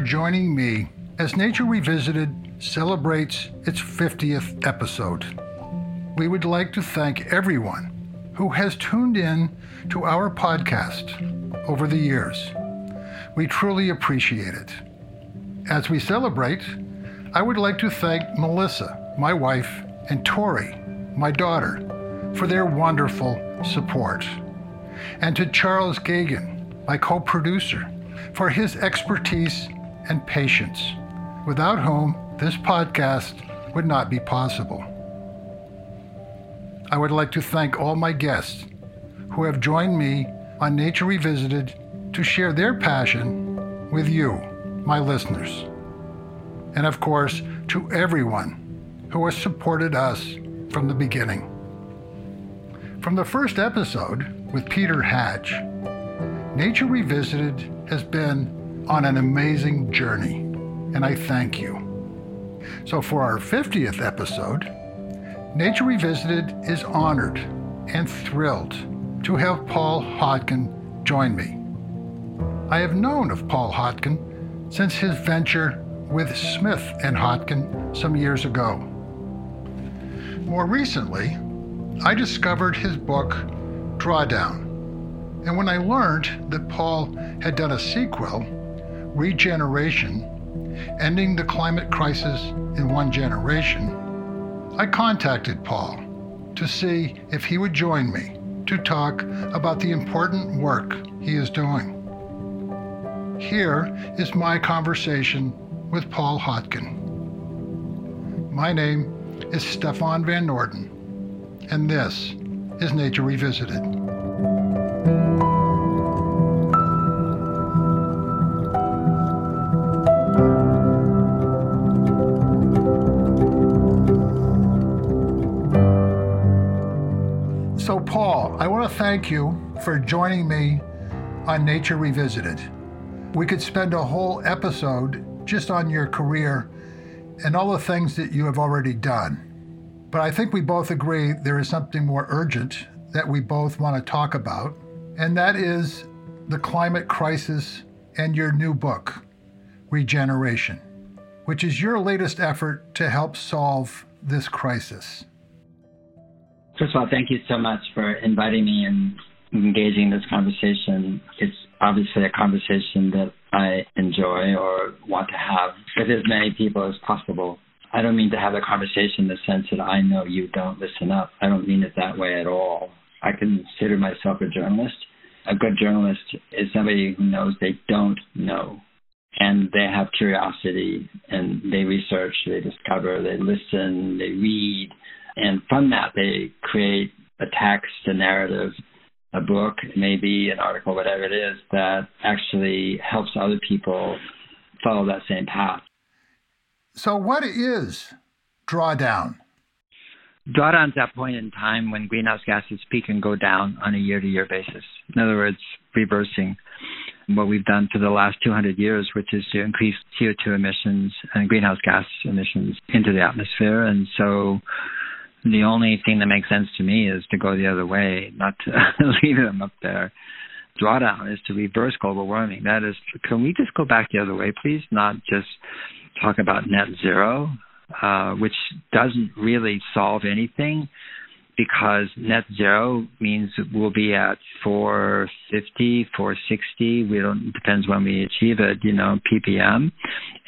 joining me as Nature Revisited celebrates its 50th episode. We would like to thank everyone who has tuned in to our podcast over the years. We truly appreciate it. As we celebrate, I would like to thank Melissa, my wife, and Tori, my daughter, for their wonderful support. And to Charles Geoghegan, my co producer, for his expertise and patience, without whom this podcast would not be possible. I would like to thank all my guests who have joined me on Nature Revisited to share their passion with you, my listeners. And of course, to everyone who has supported us from the beginning. From the first episode with Peter Hatch, Nature Revisited has been on an amazing journey, and I thank you. So, for our 50th episode, Nature Revisited is honored and thrilled to have Paul Hawken join me. I have known of Paul Hawken since his venture with Smith and Hawken some years ago. More recently, I discovered his book, Drawdown. And when I learned that Paul had done a sequel, Regeneration, ending the climate crisis in one generation, I contacted Paul to see if he would join me to talk about the important work he is doing. Here is my conversation with Paul Hawken. My name is Stefan Van Norden, and this is Nature Revisited. Thank you for joining me on Nature Revisited. We could spend a whole episode just on your career and all the things that you have already done. But I think we both agree there is something more urgent that we both want to talk about, and that is the climate crisis and your new book, Regeneration, which is your latest effort to help solve this crisis. First of all, thank you so much for inviting me and engaging in this conversation. It's obviously a conversation that I enjoy or want to have with as many people as possible. I don't mean to have a conversation in the sense that I know you don't listen up. I don't mean it that way at all. I consider myself a journalist. A good journalist is somebody who knows they don't know. And they have curiosity and they research, they discover, they listen, they read, and from that, they create a text, a narrative, a book, maybe an article, whatever it is, that actually helps other people follow that same path. So, what is drawdown? Drawdown is that point in time when greenhouse gases peak and go down on a year to year basis. In other words, reversing what we've done for the last 200 years, which is to increase CO2 emissions and greenhouse gas emissions into the atmosphere. And so the only thing that makes sense to me is to go the other way, not to leave them up there. Drawdown is to reverse global warming. That is, can we just go back the other way, please? Not just talk about net zero, uh, which doesn't really solve anything because net zero means we'll be at 450, 460. We don't depends when we achieve it, you know, ppm,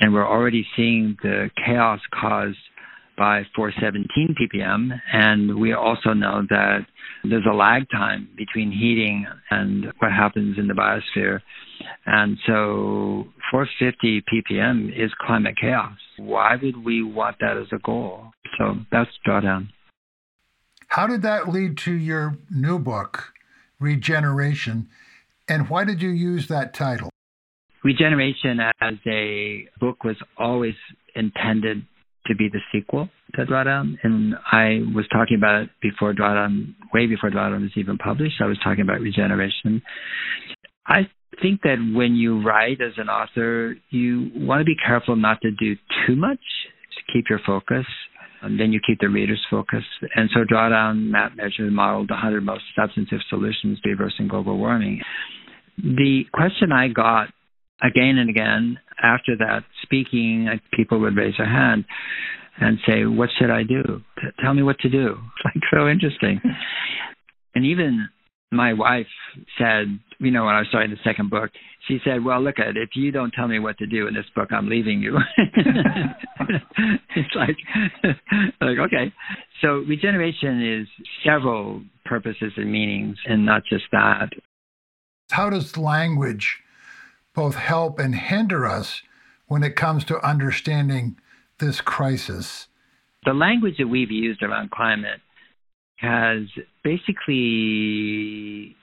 and we're already seeing the chaos caused by 417 ppm. And we also know that there's a lag time between heating and what happens in the biosphere. And so 450 ppm is climate chaos. Why would we want that as a goal? So that's drawdown. How did that lead to your new book, Regeneration? And why did you use that title? Regeneration as a book was always intended to be the sequel to Drawdown. And I was talking about it before Drawdown, way before Drawdown was even published. I was talking about regeneration. I think that when you write as an author, you want to be careful not to do too much to keep your focus. And then you keep the reader's focus. And so Drawdown map measured modeled the 100 most substantive solutions to reversing global warming. The question I got again and again after that speaking, people would raise their hand and say, "What should I do? Tell me what to do." It's like so interesting. and even my wife said, you know, when I was starting the second book, she said, "Well, look at if you don't tell me what to do in this book, I'm leaving you." it's like, like okay. So regeneration is several purposes and meanings, and not just that. How does language both help and hinder us when it comes to understanding this crisis? The language that we've used around climate has basically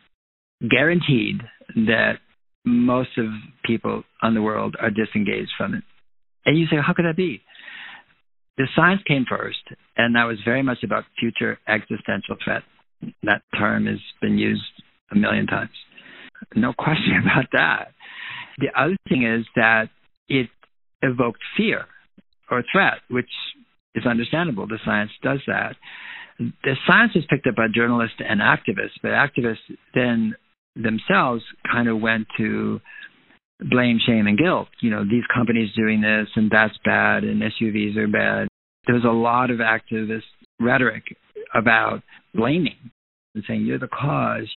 guaranteed that most of people on the world are disengaged from it. And you say, how could that be? The science came first, and that was very much about future existential threat. That term has been used a million times. No question about that. The other thing is that it evoked fear or threat, which is understandable. The science does that. The science was picked up by journalists and activists, but activists then themselves kind of went to blame, shame, and guilt. You know, these companies doing this and that's bad, and SUVs are bad. There was a lot of activist rhetoric about blaming and saying you're the cause.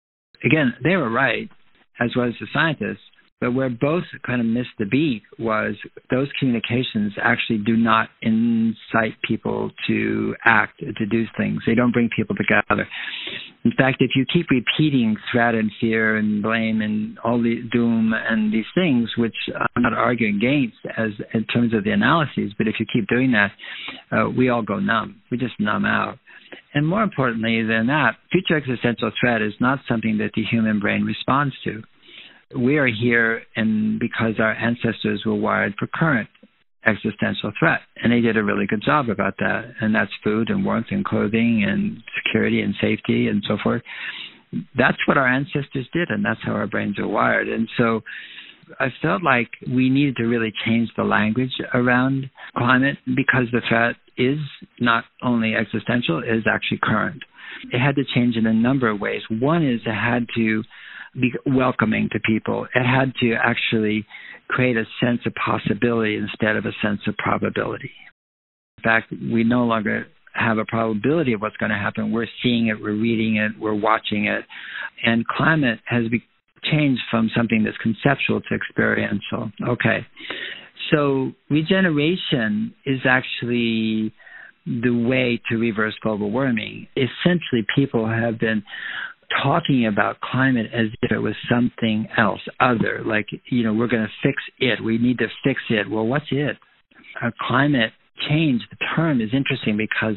Again, they were right, as was the scientists, but where both kind of missed the beat was those communications actually do not incite people to act, to do things. They don't bring people together. In fact, if you keep repeating threat and fear and blame and all the doom and these things, which I'm not arguing against as in terms of the analyses, but if you keep doing that, uh, we all go numb. We just numb out. And more importantly than that, future existential threat is not something that the human brain responds to we are here and because our ancestors were wired for current existential threat and they did a really good job about that. And that's food and warmth and clothing and security and safety and so forth. That's what our ancestors did and that's how our brains are wired. And so i felt like we needed to really change the language around climate because the threat is not only existential it is actually current. It had to change in a number of ways. One is it had to be welcoming to people. It had to actually create a sense of possibility instead of a sense of probability. In fact, we no longer have a probability of what's going to happen. We're seeing it, we're reading it, we're watching it. And climate has be- changed from something that's conceptual to experiential. Okay. So regeneration is actually the way to reverse global warming. Essentially, people have been talking about climate as if it was something else, other, like, you know, we're going to fix it. We need to fix it. Well, what's it? Uh, climate change, the term is interesting because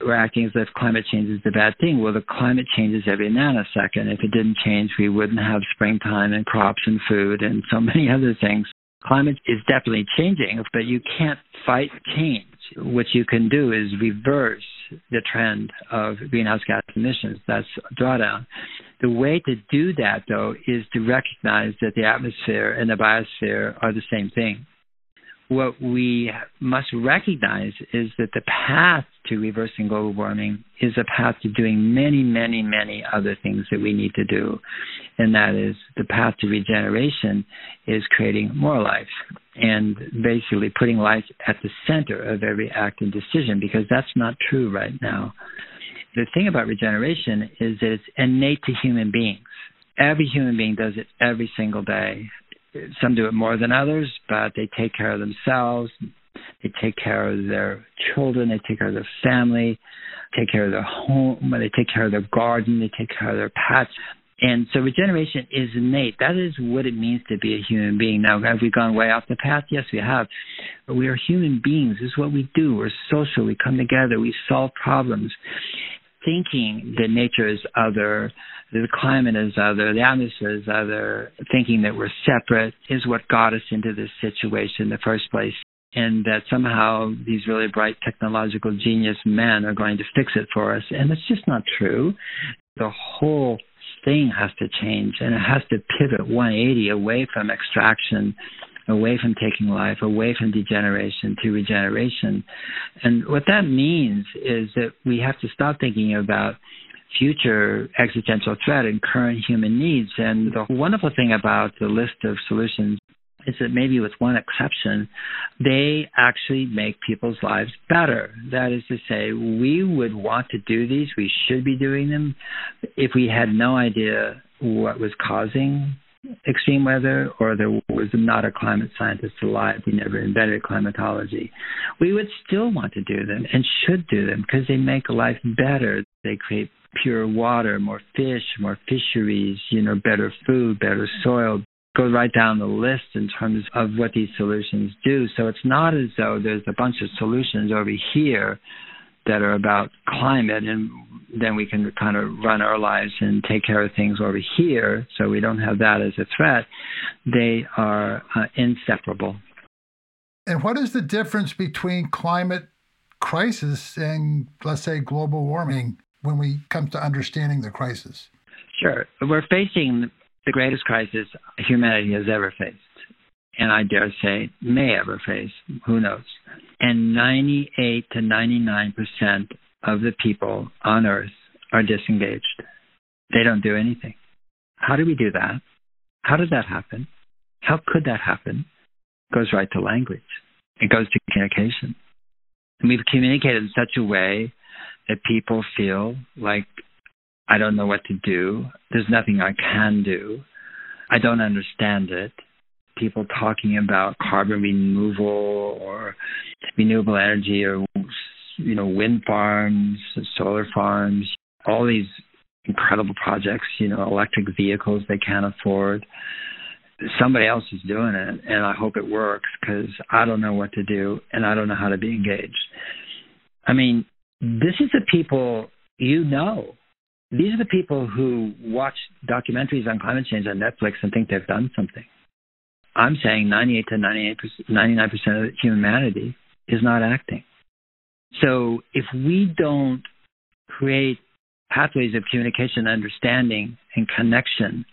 we're acting as if climate change is the bad thing. Well, the climate changes every nanosecond. If it didn't change, we wouldn't have springtime and crops and food and so many other things. Climate is definitely changing, but you can't fight change. What you can do is reverse the trend of greenhouse gas emissions. That's drawdown. The way to do that, though, is to recognize that the atmosphere and the biosphere are the same thing what we must recognize is that the path to reversing global warming is a path to doing many, many, many other things that we need to do. And that is the path to regeneration is creating more life and basically putting life at the center of every act and decision because that's not true right now. The thing about regeneration is that it's innate to human beings. Every human being does it every single day some do it more than others, but they take care of themselves. They take care of their children. They take care of their family. Take care of their home. They take care of their garden. They take care of their pets. And so regeneration is innate. That is what it means to be a human being. Now, have we gone way off the path? Yes, we have. But we are human beings. This is what we do. We're social. We come together. We solve problems. Thinking that nature is other, the climate is other, the atmosphere is other, thinking that we're separate is what got us into this situation in the first place. And that somehow these really bright technological genius men are going to fix it for us. And it's just not true. The whole thing has to change and it has to pivot 180 away from extraction away from taking life, away from degeneration to regeneration. And what that means is that we have to stop thinking about future existential threat and current human needs. And the wonderful thing about the list of solutions is that maybe with one exception, they actually make people's lives better. That is to say, we would want to do these, we should be doing them. If we had no idea what was causing extreme weather or there was not a climate scientist alive, we never invented climatology, we would still want to do them and should do them because they make life better. They create pure water, more fish, more fisheries, you know, better food, better soil, go right down the list in terms of what these solutions do. So it's not as though there's a bunch of solutions over here that are about climate and then we can kind of run our lives and take care of things over here so we don't have that as a threat. They are uh, inseparable. And what is the difference between climate crisis and, let's say, global warming when we come to understanding the crisis? Sure. We're facing the greatest crisis humanity has ever faced, and I dare say may ever face. Who knows? And 98 to 99 percent of the people on Earth are disengaged. They don't do anything. How do we do that? How did that happen? How could that happen? It goes right to language. It goes to communication. And we've communicated in such a way that people feel like I don't know what to do. There's nothing I can do. I don't understand it. People talking about carbon removal or renewable energy or you know wind farms, solar farms, all these incredible projects, you know, electric vehicles they can't afford. Somebody else is doing it, and I hope it works because I don't know what to do and I don't know how to be engaged. I mean, this is the people you know these are the people who watch documentaries on climate change on Netflix and think they've done something. I'm saying 98 to 98 99% of humanity is not acting. So if we don't create pathways of communication, understanding, and connection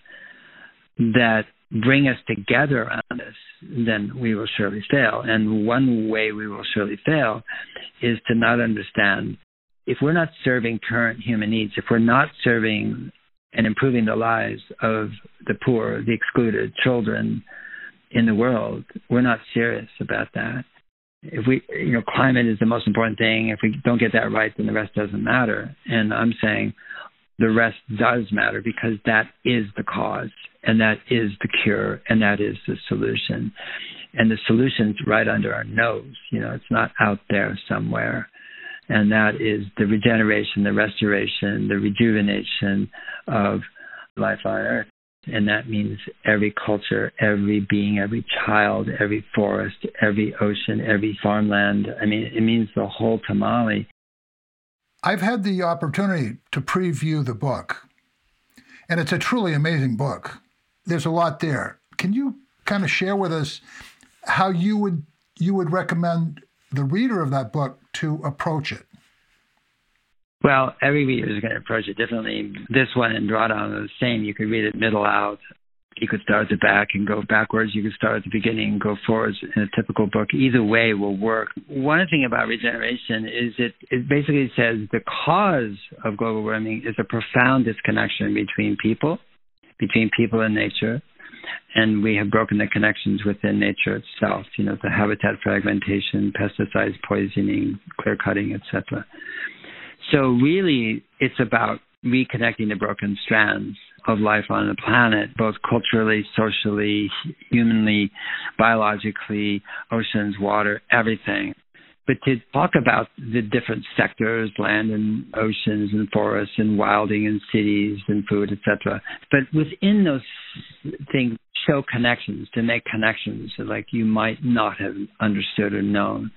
that bring us together around this, then we will surely fail. And one way we will surely fail is to not understand if we're not serving current human needs, if we're not serving and improving the lives of the poor, the excluded, children in the world, we're not serious about that. If we, you know, climate is the most important thing. If we don't get that right, then the rest doesn't matter. And I'm saying the rest does matter because that is the cause and that is the cure and that is the solution. And the solution's right under our nose. You know, it's not out there somewhere and that is the regeneration, the restoration, the rejuvenation of life on Earth. And that means every culture, every being, every child, every forest, every ocean, every farmland. I mean, it means the whole tamale. I've had the opportunity to preview the book, and it's a truly amazing book. There's a lot there. Can you kind of share with us how you would you would recommend the reader of that book to approach it? Well, every reader is going to approach it differently. This one in Drawdown is the same. You could read it middle out. You could start at the back and go backwards. You could start at the beginning and go forwards in a typical book. Either way will work. One thing about regeneration is it, it basically says the cause of global warming is a profound disconnection between people, between people and nature, and we have broken the connections within nature itself. You know, the habitat fragmentation, pesticides poisoning, clear cutting, etc. So really, it's about reconnecting the broken strands of life on the planet, both culturally, socially, humanly, biologically, oceans, water, everything but to talk about the different sectors, land and oceans and forests and wilding and cities and food, etc. But within those things, show connections, to make connections that, like you might not have understood or known.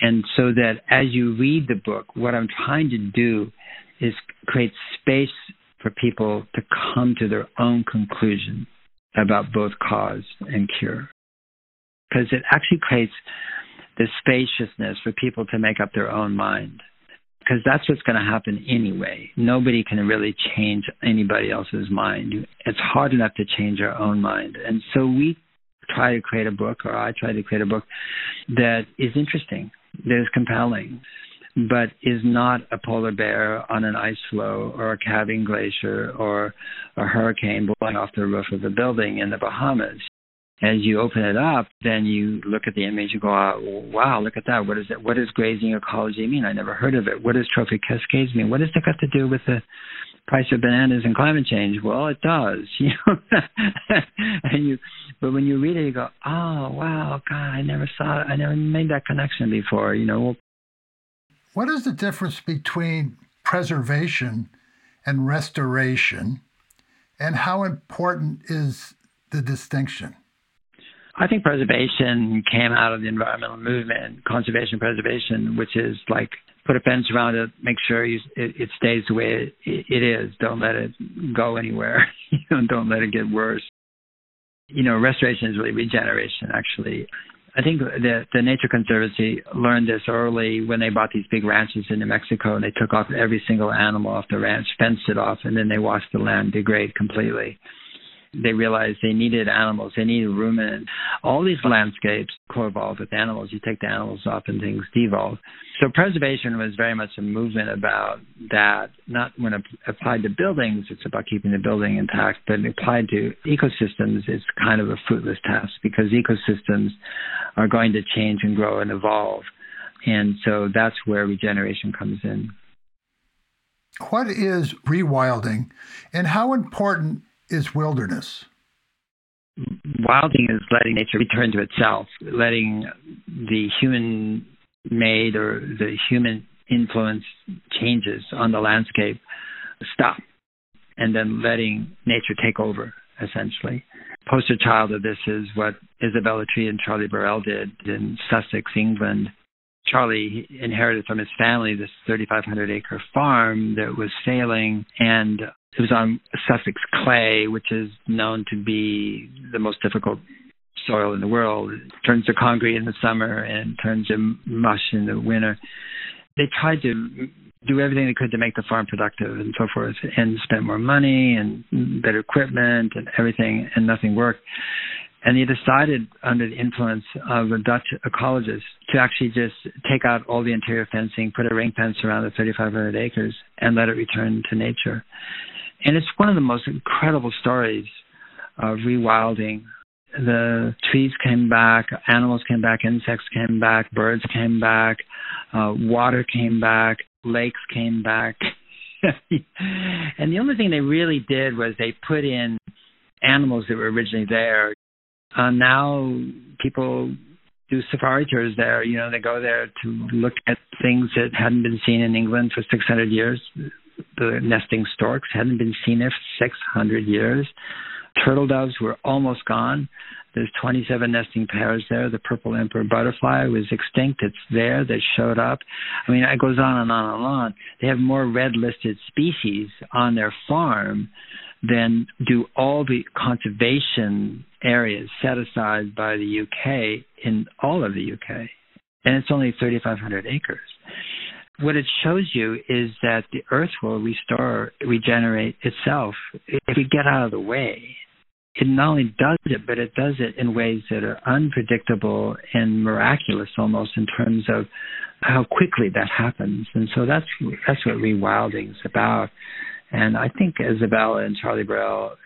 And so that as you read the book, what I'm trying to do is create space for people to come to their own conclusion about both cause and cure. Because it actually creates the spaciousness for people to make up their own mind. Because that's what's going to happen anyway. Nobody can really change anybody else's mind. It's hard enough to change our own mind. And so we try to create a book, or I try to create a book that is interesting, that is compelling, but is not a polar bear on an ice floe or a calving glacier or a hurricane blowing off the roof of a building in the Bahamas as you open it up, then you look at the image and go, oh, wow, look at that. What is it? What does grazing ecology mean? I never heard of it. What does trophic cascades mean? What does that got to do with the price of bananas and climate change? Well, it does. You know, and you, but when you read it, you go, oh, wow, God, I never saw it. I never made that connection before. You know. What is the difference between preservation and restoration, and how important is the distinction? I think preservation came out of the environmental movement, conservation preservation, which is like put a fence around it, make sure you, it, it stays the way it, it is. Don't let it go anywhere. you know, don't let it get worse. You know, restoration is really regeneration, actually. I think the the Nature Conservancy learned this early when they bought these big ranches in New Mexico and they took off every single animal off the ranch, fenced it off, and then they watched the land degrade completely they realized they needed animals, they needed ruminants. All these landscapes co-evolve with animals. You take the animals off and things devolve. So preservation was very much a movement about that, not when applied to buildings, it's about keeping the building intact, but applied to ecosystems, it's kind of a fruitless task because ecosystems are going to change and grow and evolve. And so that's where regeneration comes in. What is rewilding and how important is wilderness? Wilding is letting nature return to itself, letting the human made or the human influence changes on the landscape stop, and then letting nature take over, essentially. Poster child of this is what Isabella Tree and Charlie Burrell did in Sussex, England. Charlie inherited from his family this 3,500 acre farm that was failing, and it was on Sussex clay, which is known to be the most difficult soil in the world. It turns to concrete in the summer and turns to mush in the winter. They tried to do everything they could to make the farm productive and so forth, and spent more money and better equipment and everything, and nothing worked. And he decided, under the influence of a Dutch ecologist, to actually just take out all the interior fencing, put a ring fence around the 3,500 acres, and let it return to nature. And it's one of the most incredible stories of rewilding. The trees came back, animals came back, insects came back, birds came back, uh, water came back, lakes came back. and the only thing they really did was they put in animals that were originally there. Uh, now people do safari tours there. You know, they go there to look at things that hadn't been seen in England for 600 years the nesting storks hadn't been seen there for 600 years. Turtle doves were almost gone. There's 27 nesting pairs there. The purple emperor butterfly was extinct. It's there. That showed up. I mean, it goes on and on and on. They have more red listed species on their farm than do all the conservation areas set aside by the UK in all of the UK. And it's only 3,500 acres what it shows you is that the earth will restore, regenerate itself if we get out of the way. It not only does it, but it does it in ways that are unpredictable and miraculous almost in terms of how quickly that happens. And so that's that's what rewilding is about. And I think Isabella and Charlie Burrell,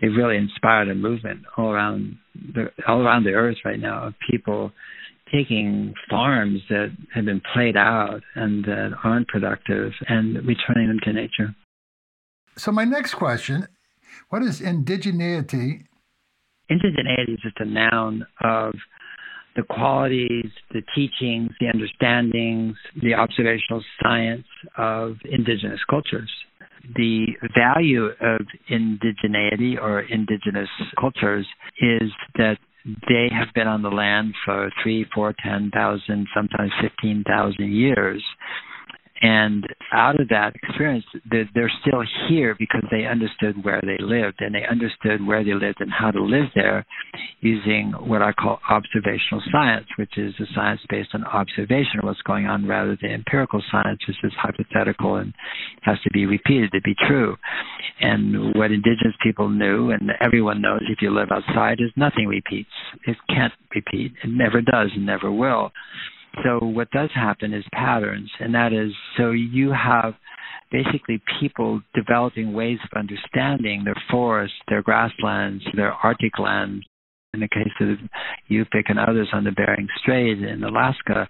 they've really inspired a movement all around the all around the earth right now of people taking farms that have been played out and that aren't productive and returning them to nature. So, my next question what is indigeneity? Indigeneity is just a noun of the qualities, the teachings, the understandings, the observational science of indigenous cultures. The value of indigeneity or indigenous cultures is that they have been on the land for three, four, ten thousand, sometimes fifteen thousand years. And out of that experience, they're still here because they understood where they lived and they understood where they lived and how to live there using what I call observational science, which is a science based on observation of what's going on rather than empirical science, which is hypothetical and has to be repeated to be true. And what indigenous people knew, and everyone knows if you live outside, is nothing repeats. It can't repeat. It never does and never will. So what does happen is patterns, and that is so you have basically people developing ways of understanding their forests, their grasslands, their Arctic lands, in the case of Yupik and others on the Bering Strait in Alaska,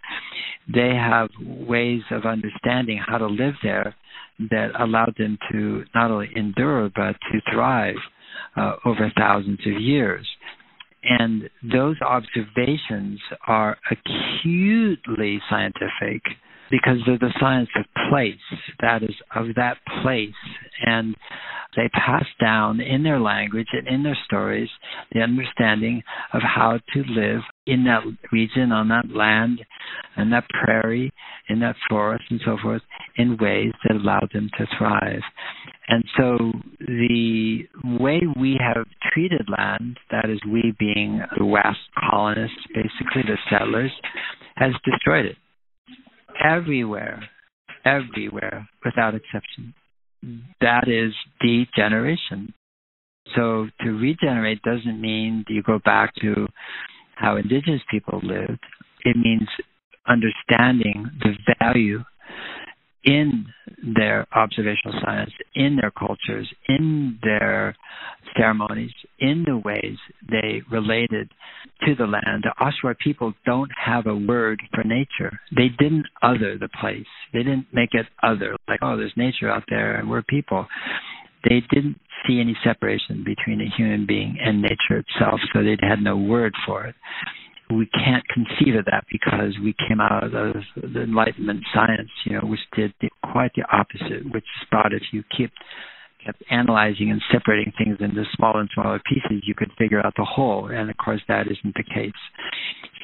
they have ways of understanding how to live there that allowed them to not only endure but to thrive uh, over thousands of years. And those observations are acutely scientific because they're the science of place, that is, of that place. And they pass down in their language and in their stories the understanding of how to live in that region, on that land, in that prairie, in that forest, and so forth, in ways that allow them to thrive. And so the way we have treated land, that is, we being the West colonists, basically the settlers, has destroyed it everywhere, everywhere, without exception. That is degeneration. So to regenerate doesn't mean you go back to how indigenous people lived. It means understanding the value in their observational science, in their cultures, in their ceremonies, in the ways they related to the land. The Oshawa people don't have a word for nature. They didn't other the place. They didn't make it other, like, oh, there's nature out there and we're people. They didn't see any separation between a human being and nature itself, so they had no word for it we can't conceive of that because we came out of the Enlightenment science, you know, which did the, quite the opposite, which thought if you kept kept analyzing and separating things into smaller and smaller pieces, you could figure out the whole. And of course, that isn't the case.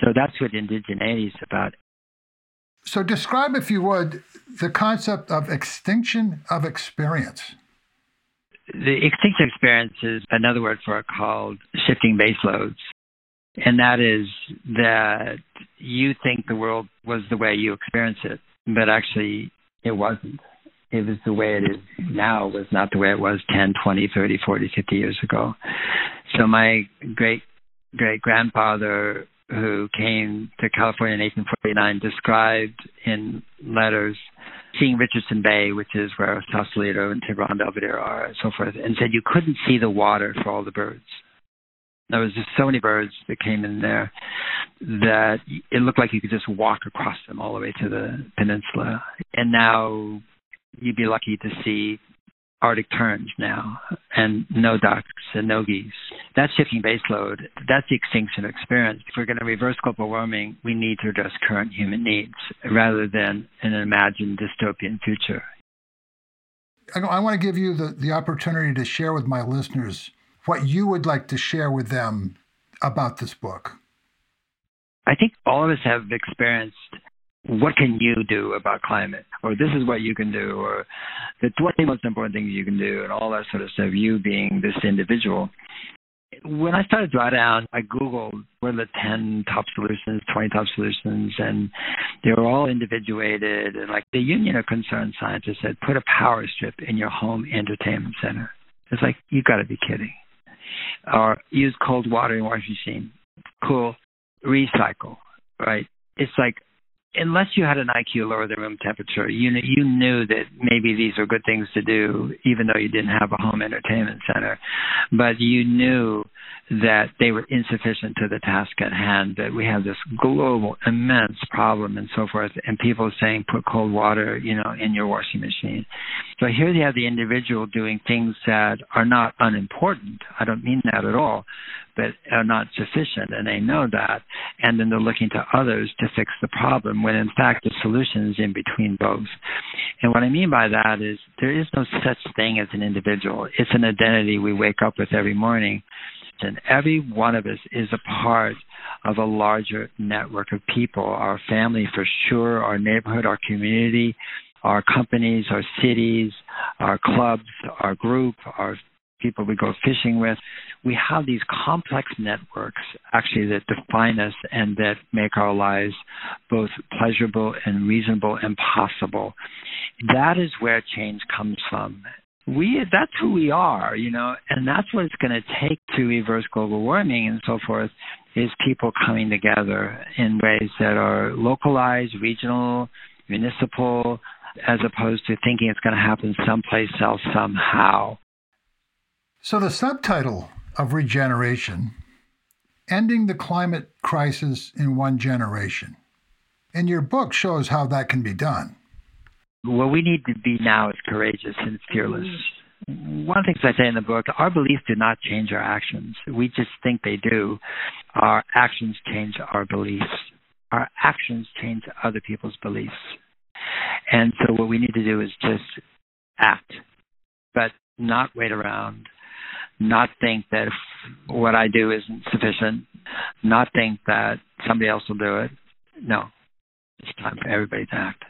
So that's what indigeneity is about. So, describe, if you would, the concept of extinction of experience. The extinction experience is another word for it called shifting baselines and that is that you think the world was the way you experience it, but actually it wasn't. It was the way it is now was not the way it was 10, 20, 30, 40, 50 years ago. So my great great grandfather who came to California in 1849 described in letters seeing Richardson Bay, which is where Sausalito and Tiburon Belvedere are, and so forth, and said you couldn't see the water for all the birds. There was just so many birds that came in there that it looked like you could just walk across them all the way to the peninsula. And now you'd be lucky to see Arctic terns now, and no ducks and no geese. That's shifting baseline. That's the extinction experience. If we're going to reverse global warming, we need to address current human needs rather than an imagined dystopian future. I want to give you the, the opportunity to share with my listeners what you would like to share with them about this book. I think all of us have experienced what can you do about climate or this is what you can do or the 20 most important things you can do and all that sort of stuff you being this individual when i started drawdown i googled what are the 10 top solutions 20 top solutions and they were all individuated and like the union of concerned scientists said put a power strip in your home entertainment center it's like you got to be kidding or use cold water in washing machine. Cool. Recycle, right? It's like unless you had an IQ lower than room temperature, you you knew that maybe these are good things to do, even though you didn't have a home entertainment center. But you knew that they were insufficient to the task at hand. That we have this global, immense problem, and so forth. And people saying, put cold water, you know, in your washing machine. So here you have the individual doing things that are not unimportant. I don't mean that at all, but are not sufficient, and they know that. And then they're looking to others to fix the problem, when in fact the solution is in between both. And what I mean by that is there is no such thing as an individual. It's an identity we wake up with every morning. And every one of us is a part of a larger network of people our family, for sure, our neighborhood, our community, our companies, our cities, our clubs, our group, our people we go fishing with. We have these complex networks actually that define us and that make our lives both pleasurable and reasonable and possible. That is where change comes from. We that's who we are, you know, and that's what it's going to take to reverse global warming and so forth is people coming together in ways that are localized, regional, municipal, as opposed to thinking it's going to happen someplace else somehow. So, the subtitle of Regeneration Ending the Climate Crisis in One Generation. And your book shows how that can be done. What we need to be now is courageous and fearless. One of the things I say in the book, our beliefs do not change our actions. We just think they do. Our actions change our beliefs. Our actions change other people's beliefs. And so what we need to do is just act, but not wait around, not think that what I do isn't sufficient, not think that somebody else will do it. No, it's time for everybody to act.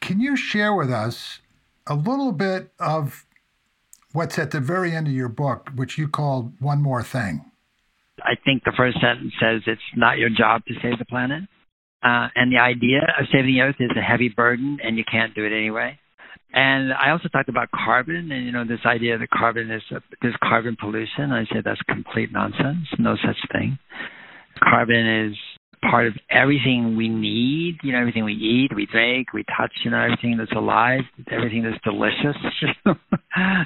Can you share with us a little bit of what's at the very end of your book, which you called One More Thing? I think the first sentence says it's not your job to save the planet. Uh, and the idea of saving the earth is a heavy burden, and you can't do it anyway. And I also talked about carbon, and you know this idea that carbon is there's carbon pollution. I said that's complete nonsense. No such thing. Carbon is part of everything we need. You know, everything we eat, we drink, we touch. You know, everything that's alive, everything that's delicious.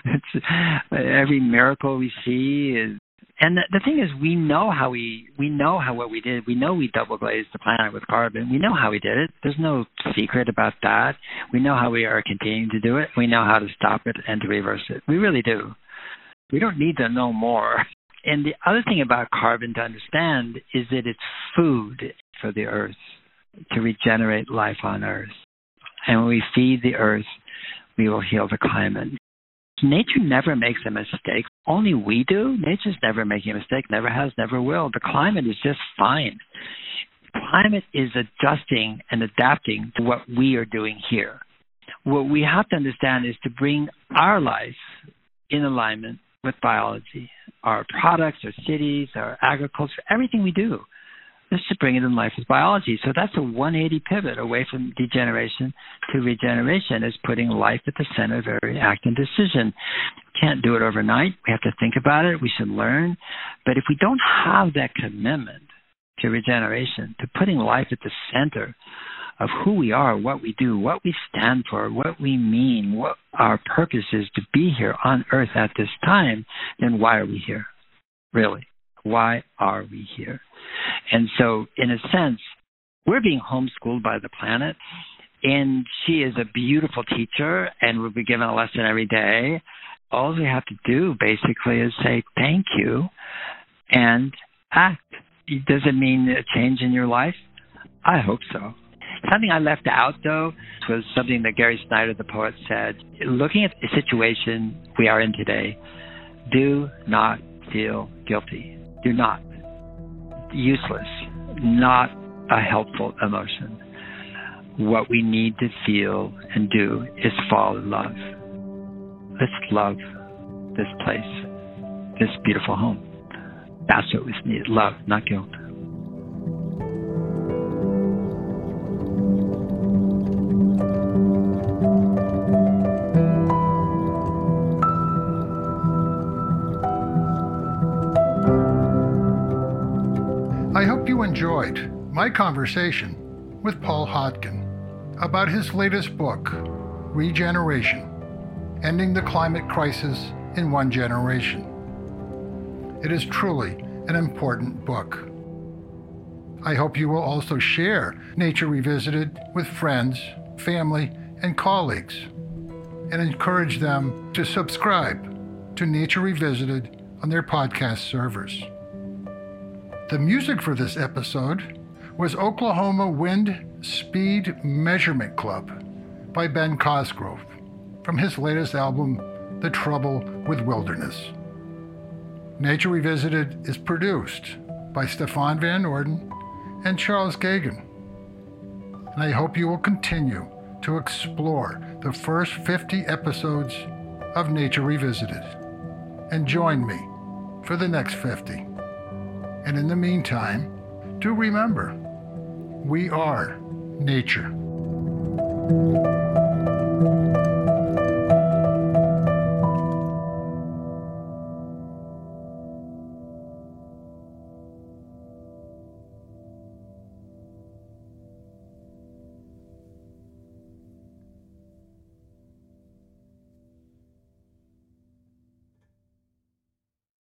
it's, every miracle we see is and the, the thing is, we know how we we know how what we did. We know we double glazed the planet with carbon. We know how we did it. There's no secret about that. We know how we are continuing to do it. We know how to stop it and to reverse it. We really do. We don't need to know more. And the other thing about carbon to understand is that it's food for the earth to regenerate life on earth. And when we feed the earth, we will heal the climate. Nature never makes a mistake. Only we do. Nature's never making a mistake, never has, never will. The climate is just fine. Climate is adjusting and adapting to what we are doing here. What we have to understand is to bring our lives in alignment with biology, our products, our cities, our agriculture, everything we do is to bring it in life with biology. So that's a 180 pivot away from degeneration to regeneration is putting life at the center of every act and decision. Can't do it overnight. We have to think about it. We should learn. But if we don't have that commitment to regeneration, to putting life at the center of who we are, what we do, what we stand for, what we mean, what our purpose is to be here on earth at this time, then why are we here? Really? Why are we here? And so, in a sense, we're being homeschooled by the planet. And she is a beautiful teacher and we'll be given a lesson every day. All we have to do basically is say thank you and act. Does it mean a change in your life? I hope so. Something I left out, though, was something that Gary Snyder, the poet, said. Looking at the situation we are in today, do not feel guilty. Do not useless, not a helpful emotion. What we need to feel and do is fall in love. Let's love this place, this beautiful home. That's what we need love, not guilt. My conversation with Paul Hawken about his latest book, Regeneration Ending the Climate Crisis in One Generation. It is truly an important book. I hope you will also share Nature Revisited with friends, family, and colleagues, and encourage them to subscribe to Nature Revisited on their podcast servers. The music for this episode was Oklahoma Wind Speed Measurement Club by Ben Cosgrove from his latest album, The Trouble with Wilderness. Nature Revisited is produced by Stefan Van Norden and Charles Geoghegan. And I hope you will continue to explore the first 50 episodes of Nature Revisited and join me for the next 50. And in the meantime, do remember, we are nature.